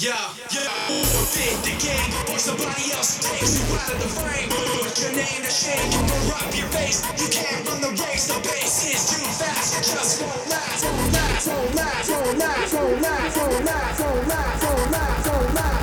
Yeah, yeah, fit the game, or somebody else takes you out of the frame. Put your name to shame, corrupt your face. You can't run the race, the pace is too fast. Just won't last, won't last, won't last, won't last, won't last, won't last, won't last, won't last, won't last,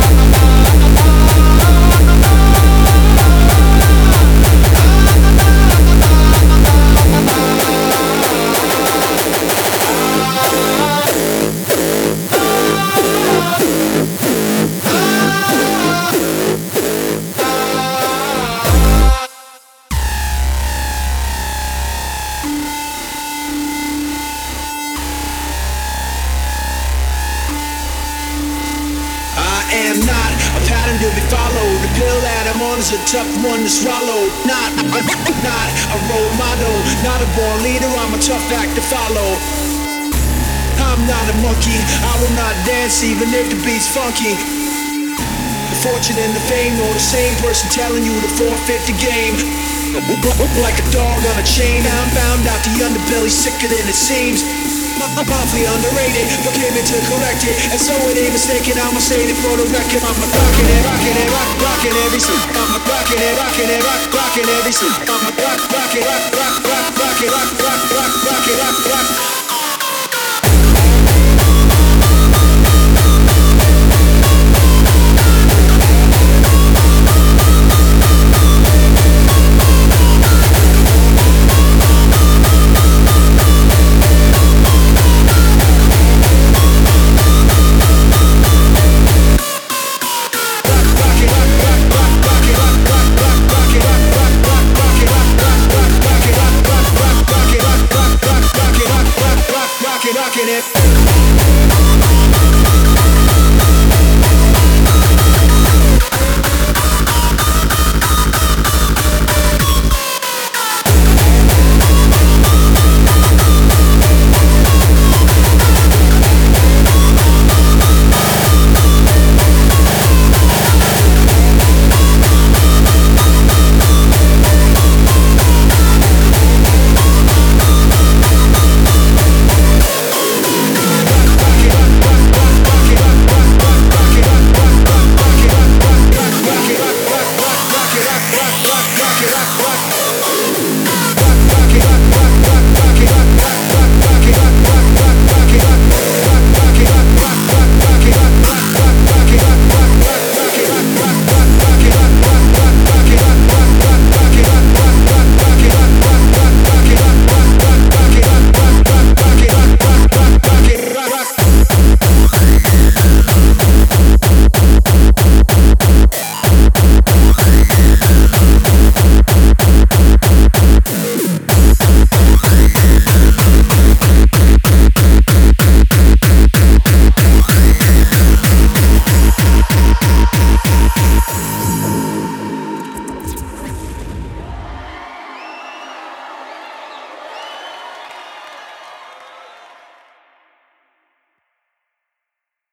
thank be followed. The pill that I'm on is a tough one to swallow. Not, not a role model, not a born leader. I'm a tough act to follow. I'm not a monkey. I will not dance even if the beat's funky. The fortune and the fame, or the same person telling you to forfeit the game. Like a dog on a chain, I'm bound out the underbelly, sicker than it seems. I'm awfully underrated, but came in to correct it. And so it ain't mistaken, I'ma say it for the record. I'm rockin' it, rockin' it, rock, rockin' every scene. I'm rockin' it, rockin' it, rock, rockin' every scene. I'm rock, rock it, rock, rock, rock, rock it, rock, rock, rock, rock it, rock, rock.